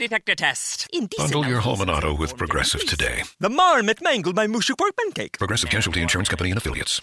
Detector test. Indecent Bundle your home and auto with Progressive today. The marmot mangled my mushy pork pancake. Progressive Casualty Insurance Company and Affiliates.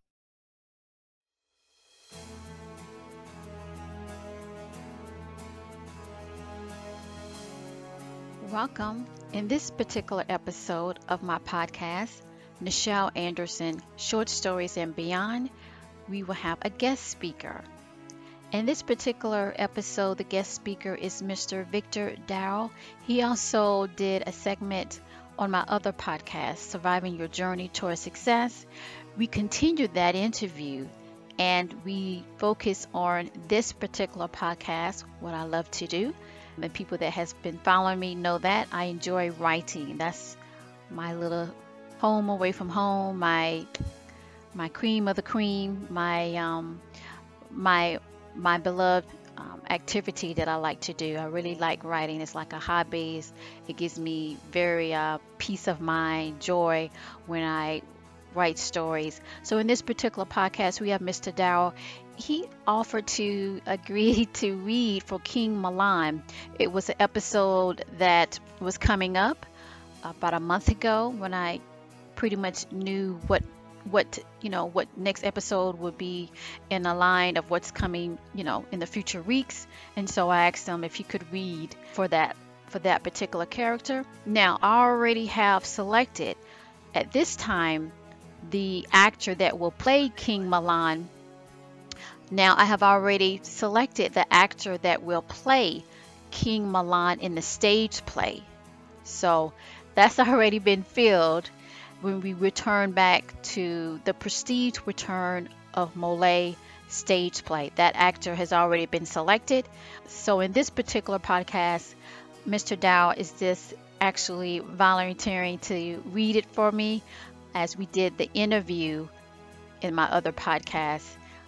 Welcome. In this particular episode of my podcast, Nichelle Anderson, Short Stories and Beyond, we will have a guest speaker. In this particular episode, the guest speaker is Mr. Victor Darrell. He also did a segment on my other podcast, Surviving Your Journey Toward Success. We continued that interview and we focus on this particular podcast, what I love to do. And people that has been following me know that I enjoy writing. That's my little home away from home, my my cream of the cream, my um, my my beloved um, activity that I like to do. I really like writing. It's like a hobby. It's- It gives me very uh, peace of mind, joy when I write stories. So in this particular podcast, we have Mr. Darrell. He offered to agree to read for King Milan. It was an episode that was coming up about a month ago when I pretty much knew what what you know what next episode would be in the line of what's coming you know in the future weeks and so i asked him if he could read for that for that particular character now i already have selected at this time the actor that will play king milan now i have already selected the actor that will play king milan in the stage play so that's already been filled when we return back to the prestige return of Molay stage play. That actor has already been selected. So in this particular podcast, Mr. Dow is just actually volunteering to read it for me as we did the interview in my other podcast.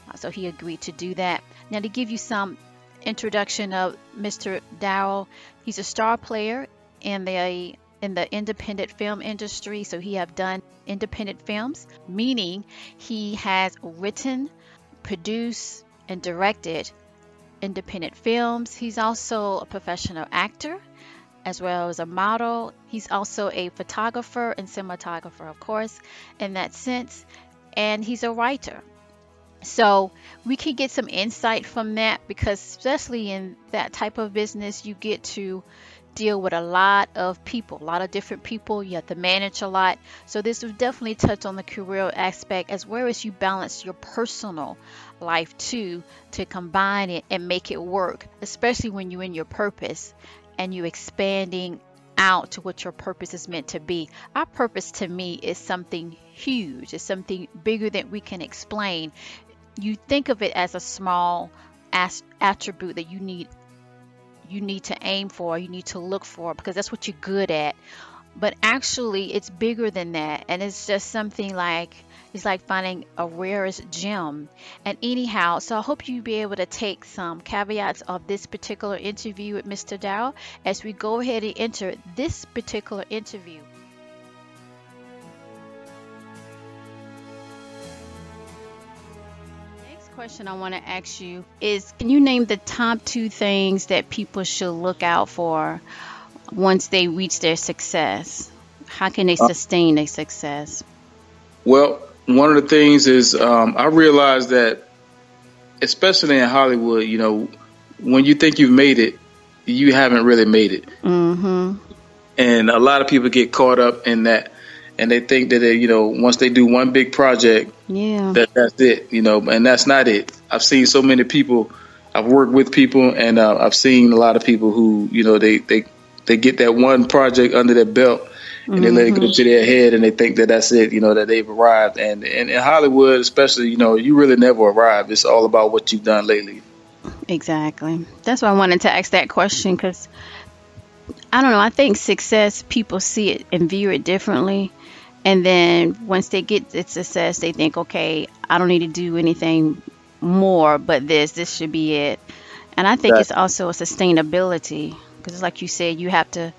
Uh, So he agreed to do that. Now to give you some introduction of Mr. Dowell, he's a star player in the in the independent film industry. So he have done independent films, meaning he has written, produced, and directed independent films. He's also a professional actor as well as a model. He's also a photographer and cinematographer, of course, in that sense. And he's a writer. So we can get some insight from that because, especially in that type of business, you get to deal with a lot of people, a lot of different people. You have to manage a lot. So this will definitely touch on the career aspect as well as you balance your personal life too to combine it and make it work, especially when you're in your purpose and you're expanding out to what your purpose is meant to be. Our purpose to me is something huge. It's something bigger than we can explain. You think of it as a small attribute that you need you need to aim for, you need to look for because that's what you're good at. But actually, it's bigger than that, and it's just something like it's like finding a rarest gem. And anyhow, so I hope you be able to take some caveats of this particular interview with Mr. Dow as we go ahead and enter this particular interview. Next question I want to ask you is can you name the top two things that people should look out for once they reach their success? How can they uh, sustain their success? Well, one of the things is um, I realized that, especially in Hollywood, you know, when you think you've made it, you haven't really made it. Mm-hmm. And a lot of people get caught up in that. and they think that they, you know once they do one big project, Yeah. that that's it, you know, and that's not it. I've seen so many people. I've worked with people, and uh, I've seen a lot of people who, you know, they they they get that one project under their belt, and they let it go mm-hmm. to their head, and they think that that's it, you know, that they've arrived. And, and in Hollywood, especially, you know, you really never arrive. It's all about what you've done lately. Exactly. That's why I wanted to ask that question because I don't know. I think success, people see it and view it differently. And then once they get the success, they think, okay, I don't need to do anything more but this. This should be it. And I think Right. it's also a sustainability because, like you said, you have to,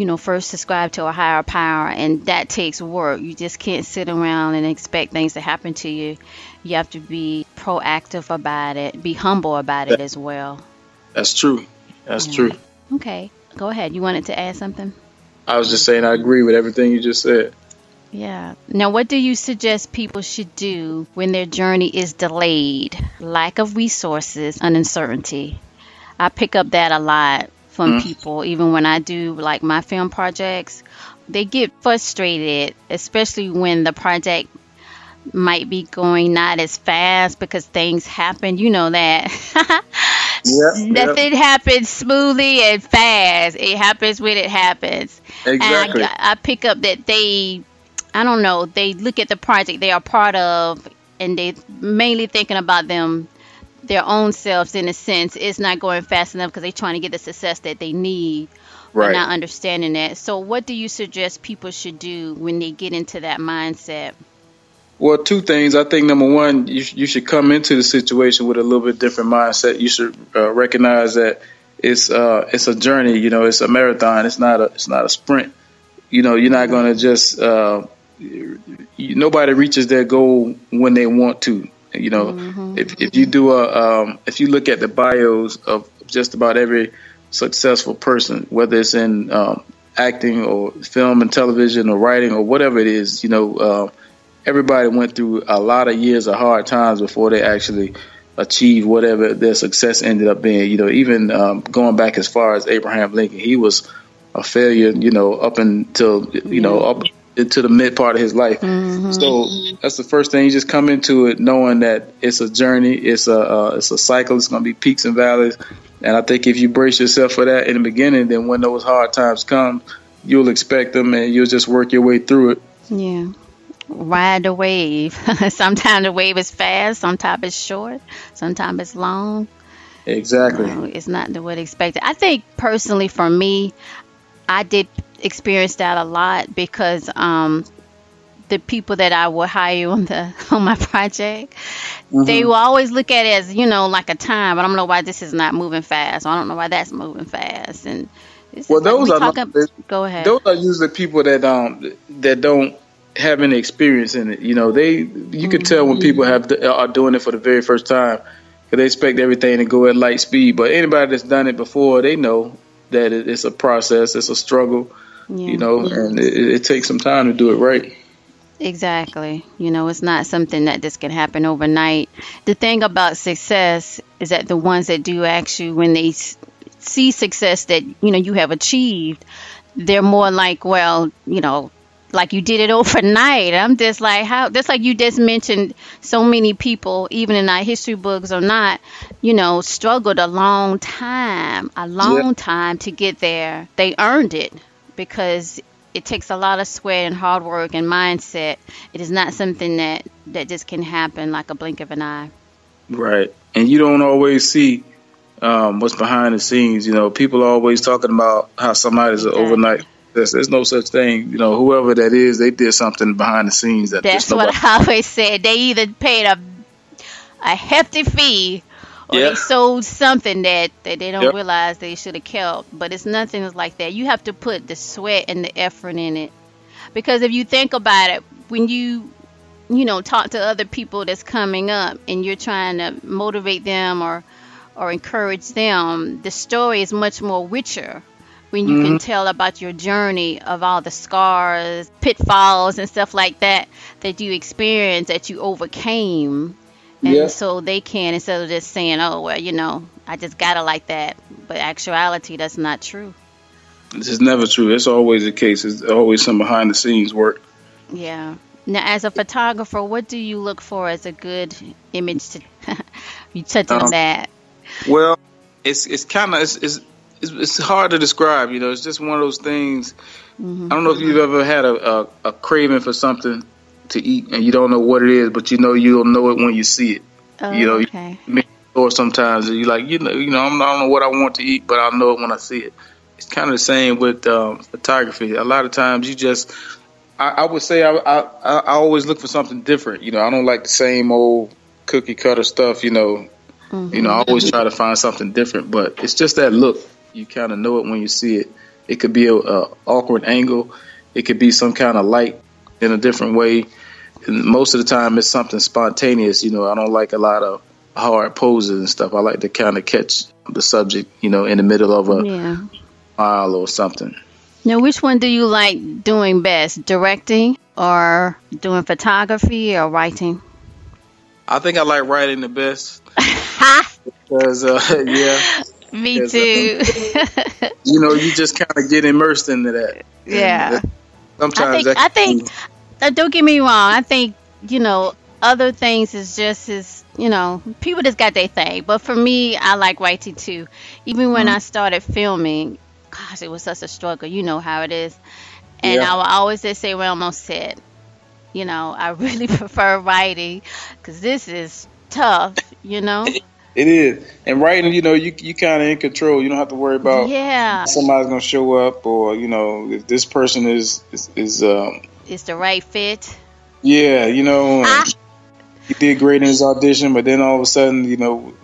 you know, first subscribe to a higher power, and that takes work. You just can't sit around and expect things to happen to you. You have to be proactive about it, be humble about it as well. That's true. That's true. Okay, go ahead. You wanted to add something? I was just saying, I agree with everything you just said. Yeah. Now, what do you suggest people should do when their journey is delayed? Lack of resources and uncertainty. I pick up that a lot from mm-hmm. people, even when I do like my film projects. They get frustrated, especially when the project might be going not as fast because things happen. You know that. Yeah. Nothing happens smoothly and fast. It happens when it happens. Exactly. And I, I pick up that they, I don't know, they look at the project they are part of and they mainly thinking about them, their own selves in a sense. It's not going fast enough because they're trying to get the success that they need. But Right. not understanding that. So, what do you suggest people should do when they get into that mindset? Well, two things. I think number one, you, you should come into the situation with a little bit different mindset. You should uh, recognize that it's uh, it's a journey. You know, it's a marathon. It's not a it's not a sprint. You know, you're not going to just uh, nobody reaches their goal when they want to. You know, if if you do a um, if you look at the bios of just about every successful person, whether it's in um, acting or film and television or writing or whatever it is, you know. Uh, everybody went through a lot of years of hard times before they actually achieved whatever their success ended up being. You know, even um, going back as far as Abraham Lincoln, he was a failure. You know, up until you know up into the mid part of his life. So that's the first thing. You just come into it knowing that it's a journey. It's a uh, it's a cycle. It's going to be peaks and valleys. And I think if you brace yourself for that in the beginning, then when those hard times come, you'll expect them and you'll just work your way through it. Yeah. Ride the wave. sometimes the wave is fast, sometimes it's short, sometimes it's long. Exactly. No, it's not the what expected. I think personally for me, I did experience that a lot because um, the people that I would hire on the on my project, they will always look at it as you know like a time. I don't know why this is not moving fast. I don't know why that's moving fast. And Well, those we are not- Go ahead. Those are usually people that um that don't have any experience in it. You know, they you can tell when people have are doing it for the very first time because they expect everything to go at light speed. But anybody that's done it before, they know that it's a process, it's a struggle. Yeah. You know, and it, it takes some time to do it right. Exactly. You know, it's not something that just can happen overnight. The thing about success is that the ones that do actually, when they see success that, you know, you have achieved, they're more like, well, you know, like you did it overnight. I'm just like, how, just like you just mentioned, so many people, even in our history books or not, you know, struggled a long time, a long time to get there. They earned it because it takes a lot of sweat and hard work and mindset. It is not something that that just can happen like a blink of an eye. Right. And you don't always see um, what's behind the scenes. You know, people are always talking about how somebody's an overnight. There's, there's no such thing. You know, whoever that is, they did something behind the scenes that That's what I always said. They either paid a a hefty fee or Yeah. they sold something that, that they don't Yep. realize they should have kept. But it's nothing like that. You have to put the sweat and the effort in it. Because if you think about it, when you you know talk to other people that's coming up and you're trying to motivate them or or encourage them, the story is much more richer when you can mm-hmm. tell about your journey of all the scars, pitfalls, and stuff like that that you experienced that you overcame. And Yeah. so they can, instead of just saying, oh, well, you know, I just got it like that. But actuality, that's not true. This is never true. It's always the case. It's always some behind the scenes work. Yeah. Now, as a photographer, what do you look for as a good image to? you touched on Um, that. Well, it's it's kind of it's, it's it's it's hard to describe. You know, it's just one of those things. Mm-hmm. I don't know if you've ever had a, a a craving for something to eat and you don't know what it is, but you know you'll know it when you see it. Oh, you know, okay. or sometimes you like you know you know I'm, I don't know what I want to eat, but I know it when I see it. It's kind of the same with um, photography. A lot of times you just I, I would say I, I I always look for something different. You know, I don't like the same old cookie cutter stuff. You know, you know I always try to find something different. But it's just that look. You kind of know it when you see it. It could be a, a awkward angle. It could be some kind of light in a different way. Most of the time, it's something spontaneous. You know, I don't like a lot of hard poses and stuff. I like to kind of catch the subject, you know, in the middle of a Yeah. smile or something. Now, which one do you like doing best? Directing or doing photography or writing? I think I like writing the best because, uh, yeah, Me Yes, too. you know, you just kind of get immersed into that. And, Yeah. uh, Sometimes I think I think uh, don't get me wrong. I think you know other things is just as you know people just got their thing. But for me, I like writing too. Even when Mm-hmm. I started filming, gosh, it was such a struggle. You know how it is. And Yeah. I will always just say I'm on set, you know, I really prefer writing because this is tough. You know. It is. And writing, you know, you you kind of in control. You don't have to worry about Yeah, somebody's gonna show up or you know if this person is is, is um it's the right fit. yeah you know Ah. he did great in his audition but then all of a sudden you know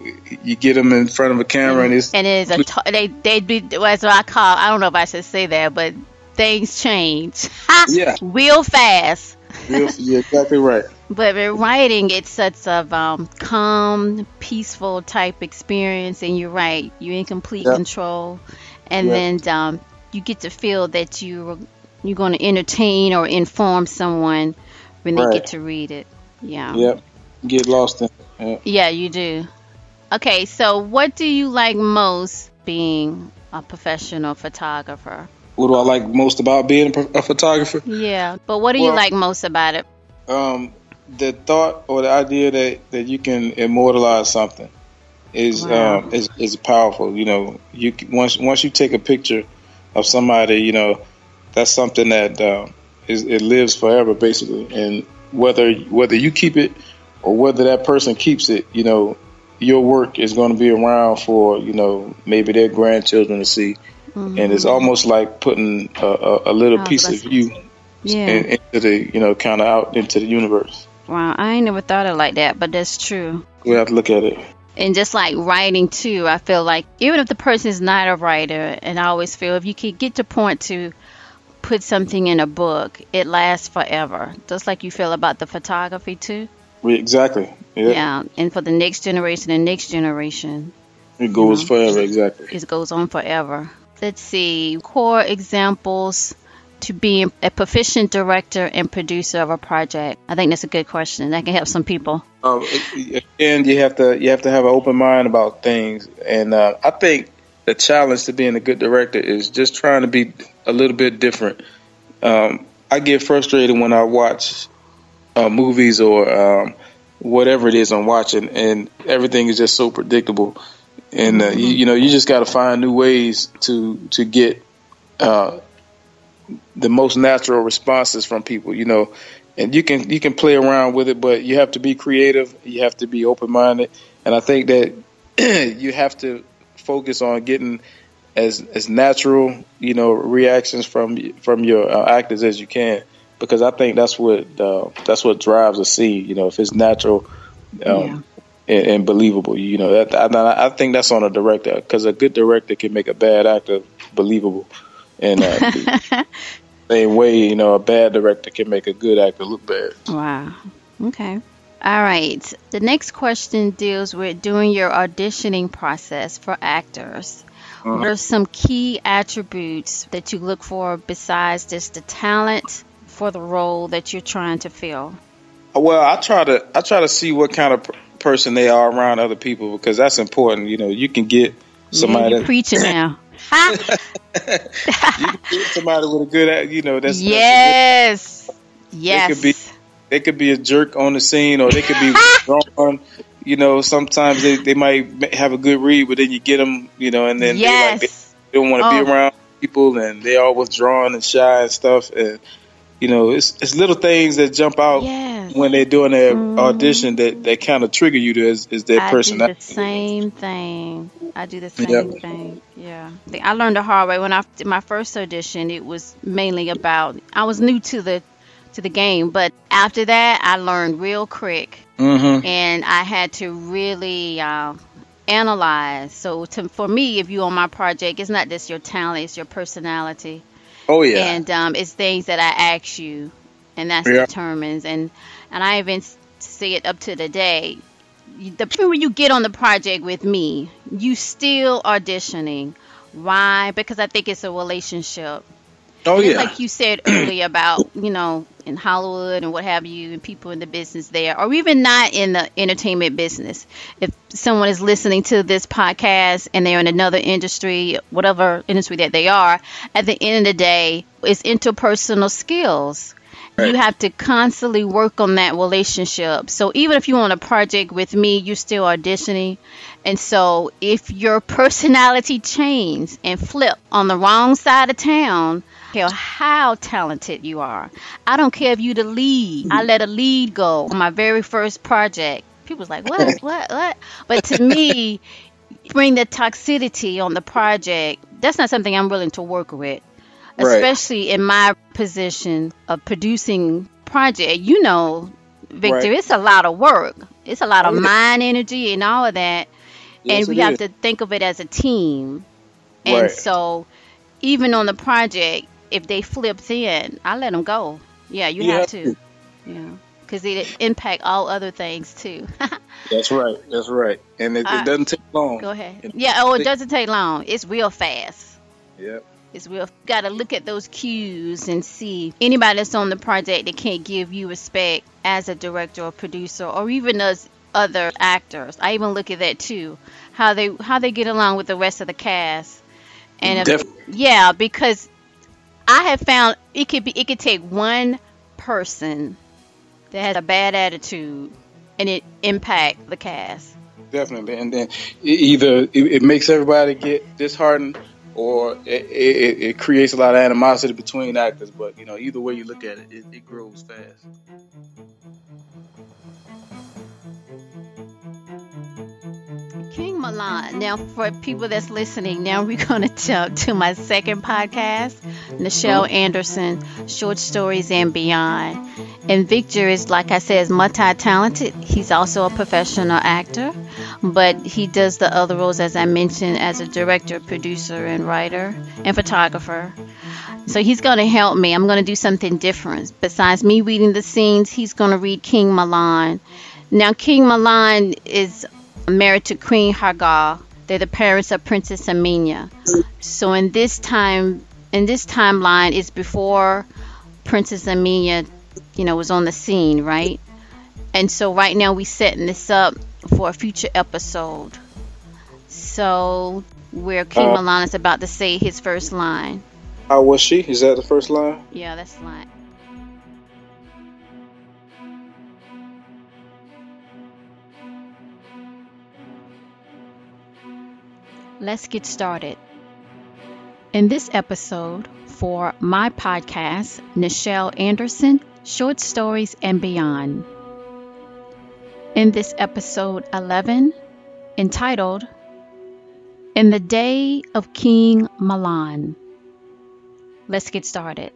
you get him in front of a camera and it's and it is a t- they they be that's what I call I don't know if I should say that, but things change. Yeah. real fast. real, you're exactly right But with writing, it's such a um, calm, peaceful type experience, and you're right, you're in complete Yeah. control, and Yeah. then um, you get to feel that you you're going to entertain or inform someone when they Right. get to read it. Yeah. yep get lost in it. Yeah. You do. Okay, so what do you like most being a professional photographer? what do I like most about being a, photographer Yeah, but what do you like most about it? um the thought or the idea that that you can immortalize something is Wow. um is is powerful you know you once once you take a picture of somebody you know that's something that uh, is it lives forever basically and whether whether you keep it or whether that person keeps it you know your work is going to be around for you know maybe their grandchildren to see and it's almost like putting a, a, a little Mm-hmm. Oh, piece of you Yeah. in, into the you know kind of out into the universe Wow, I ain't never thought of it like that, but that's true. we have to look at it And just like writing too, I feel like even if the person is not a writer, and I always feel if you can get to point to put something in a book, it lasts forever. Just like you feel about the photography too. We, exactly. Yeah. Yeah, and for the next generation and next generation, It goes forever. Exactly. it goes on forever. Let's see core examples to being a proficient director and producer of a project. I think that's a good question. That can help some people. Um, again, you have to you have to have an open mind about things, and uh, I think the challenge to being a good director is just trying to be a little bit different. Um, I get frustrated when I watch uh, movies or um, whatever it is I'm watching, and everything is just so predictable. And uh, you, you know, you just got to find new ways to to get uh, the most natural responses from people. You know, and you can you can play around with it, but you have to be creative. You have to be open minded, and I think that you have to focus on getting as as natural, you know, reactions from from your uh, actors as you can, because I think that's what uh, that's what drives a scene. You know, if it's natural. Um, and, and believable, you know that I, I think that's on a director because a good director can make a bad actor believable, and uh, same way, you know, a bad director can make a good actor look bad. Wow. Okay. All right. The next question deals with doing your auditioning process for actors. Uh-huh. What are some key attributes that you look for besides just the talent for the role that you're trying to fill? Well, I try to I try to see what kind of person they are around other people because that's important. You know, you can get Yeah, somebody that, preaching now. You can get somebody with a good, you know, that's yes. Yes. They could be they could be a jerk on the scene, or they could be drawn. You know, sometimes they, they might have a good read, but then you get them, you know, and then yes. they like they don't want to Oh. be around people, and they all withdrawn and shy and stuff. And you know, it's it's little things that jump out Yes. when they're doing their Mhm. audition that, that kind of trigger you to is, is their I do the personality. same thing. I do the same Yep. thing. Yeah. I I learned the hard way when I did my first audition. It was mainly about I was new to the to the game, but after that, I learned real quick, Mm-hmm. and I had to really uh, analyze. So to, for me, if you on my project, it's not just your talent; it's your personality. Oh yeah. and um, it's things that I ask you, and that's Yeah. determines. And and I even see it up to the day. The when you get on the project with me, you still auditioning. Why? Because I think it's a relationship. oh yeah. like you said earlier about you know in Hollywood and what have you, and people in the business there, or even not in the entertainment business. If someone is listening to this podcast and they're in another industry, whatever industry that they are, at the end of the day, it's interpersonal skills. Right. You have to constantly work on that relationship. So even if you're on a project with me, you're still auditioning. And so if your personality changes and flip on the wrong side of town, care how talented you are. I don't care if you the lead. I let a lead go on my very first project. People's like, what, what, what? But to me, bring the toxicity on the project. That's not something I'm willing to work with, Right. especially in my position of producing project. You know, Victor, Right. it's a lot of work. It's a lot of Oh, mind energy and all of that Yes, and we have is. to think of it as a team. And Right. so, even on the project, if they flipped in, I let them go. Yeah, you You have have to. to. Yeah, because it impact all other things too. That's right. That's right. And it, Uh, it doesn't take long. go ahead. It- Yeah. Oh, it doesn't take long. It's real fast. Yeah. It's real. Got to look at those cues and see anybody that's on the project that can't give you respect as a director or producer, or even as other actors. I even look at that too. How they how they get along with the rest of the cast. And if, yeah, because I have found it could be it could take one person that has a bad attitude and it impact the cast. Definitely. And then either it, it makes everybody get disheartened or it, it, it creates a lot of animosity between actors. But, you know, either way you look at it, it, it grows fast. King Milan. Now, for people that's listening, now we're going to jump to my second podcast, Nichelle oh. Anderson, Short Stories and Beyond. And Victor is, like I said, is multi-talented. He's also a professional actor, but he does the other roles, as I mentioned, as a director, producer, and writer, and photographer. So he's going to help me. I'm going to do something different. Besides me reading the scenes, he's going to read King Milan. Now, King Milan is married to Queen Hagar. They're the parents of Princess Amina. So in this time, in this timeline, is before Princess Amina, you know, was on the scene, right? And so right now we're setting this up for a future episode. So where King Uh, Milan is about to say his first line. How was she? Is that the first line? Yeah, that's the line. Let's get started. In this episode, for my podcast, Nichelle Anderson, Short Stories and Beyond. In this episode 11, entitled In the Day of King Milan. Let's get started.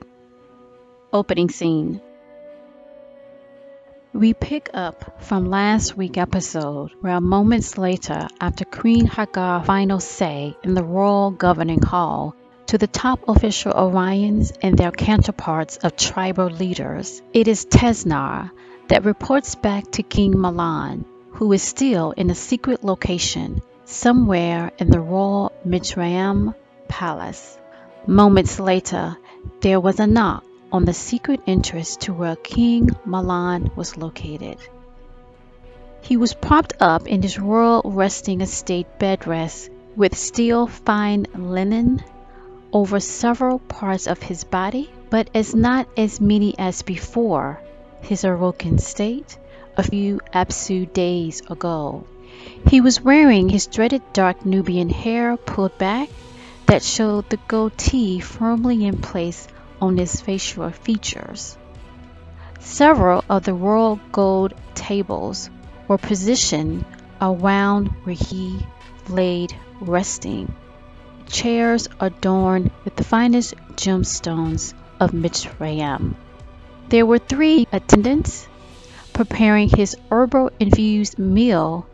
Opening scene. We pick up from last week's episode, where moments later, after Queen Hagar final say in the royal governing hall to the top official Orions and their counterparts of tribal leaders, it is Tesnar that reports back to King Milan, who is still in a secret location somewhere in the royal Mitzrayim palace. Moments later, there was a knock on the secret entrance to where King Milan was located. He was propped up in his royal resting estate bed rest with steel fine linen over several parts of his body but as not as many as before his awoken state a few Apsu days ago. He was wearing his dreaded dark Nubian hair pulled back that showed the goatee firmly in place on his facial features. Several of the royal gold tables were positioned around where he laid resting. Chairs adorned with the finest gemstones of Mitzrayim. There were three attendants preparing his herbal infused meal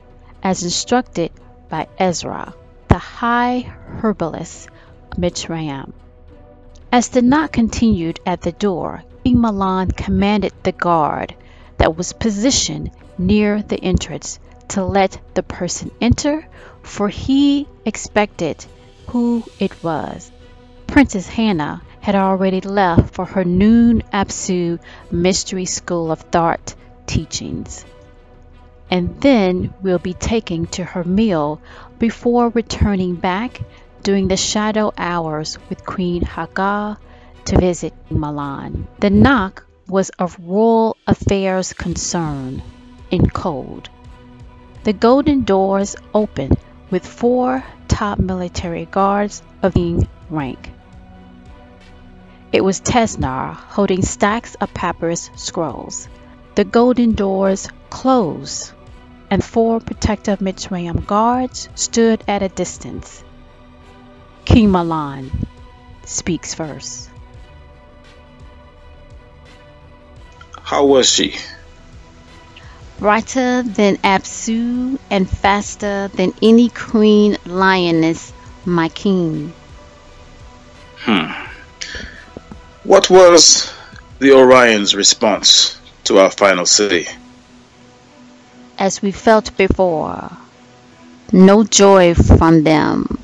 as instructed by Ezra, the high herbalist of Mitzrayim. As the knock continued at the door, King Milan commanded the guard that was positioned near the entrance to let the person enter, for he expected who it was. Princess Hannah had already left for her noon Apsu Mystery School of Thought teachings, and then will be taking to her meal before returning back during the shadow hours with Queen Hagar to visit Milan. The knock was of royal affairs concern in code. The golden doors opened with four top military guards of king rank. It was Tesnar holding stacks of papyrus scrolls. The golden doors closed, and four protective Mitzrayim guards stood at a distance. King Milan speaks first. How was she? Brighter than Apsu and faster than any queen lioness, my king. Hmm. What was the Orion's response to our final city? As we felt before, no joy from them.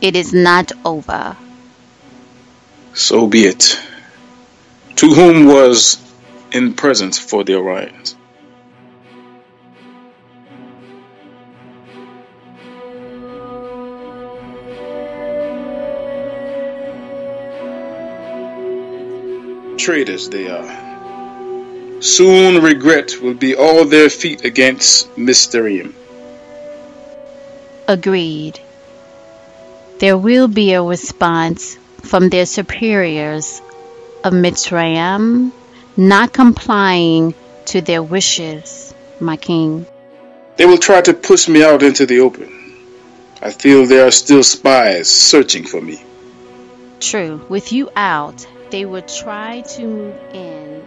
It is not over. So be it. To whom was in presence for the Orions? traitors they are. Soon regret will be all their feet against Mitzrayim. Agreed. There will be a response from their superiors of Mitzrayim not complying to their wishes, my king. They will try to push me out into the open. I feel there are still spies searching for me. True. With you out, they would try to move in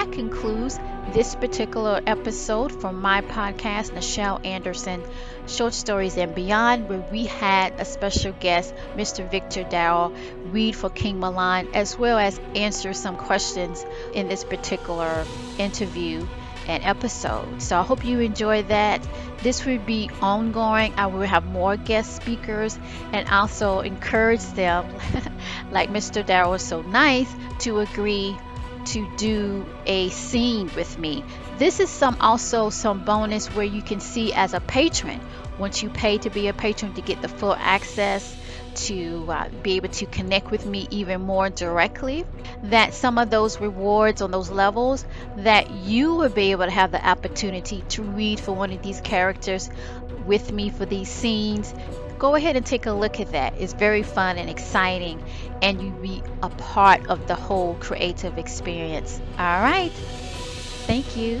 that concludes this particular episode from my podcast, Nichelle Anderson, Short Stories and Beyond, where we had a special guest, Mr. Victor Darrell, read for King Milan, as well as answer some questions in this particular interview and episode. So I hope you enjoy that. This will be ongoing. I will have more guest speakers and also encourage them, like Mr. Darrell was so nice, to agree to do a scene with me. This is some also some bonus where you can see as a patron once you pay to be a patron to get the full access to uh, be able to connect with me even more directly that some of those rewards on those levels that you will be able to have the opportunity to read for one of these characters with me for these scenes go ahead and take a look at that. It's very fun and exciting, and you be a part of the whole creative experience. All right. Thank you.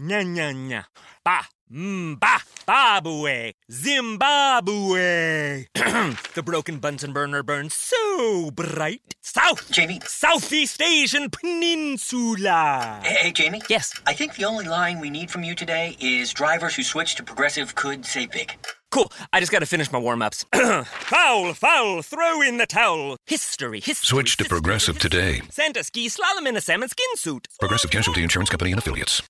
Nya nya nya. Ba. Mm, ba. Babue. Zimbabwe. the broken Bunsen burner burns so bright. South. Jamie. Southeast Asian Peninsula. Hey, hey, Jamie? Yes. I think the only line we need from you today is drivers who switch to progressive could save big. Cool. I just gotta finish my warm ups. foul, foul, throw in the towel. History, history. Switch to history, Progressive history. today. Santa ski slalom in a salmon skin suit. Progressive Casualty Insurance Company and Affiliates.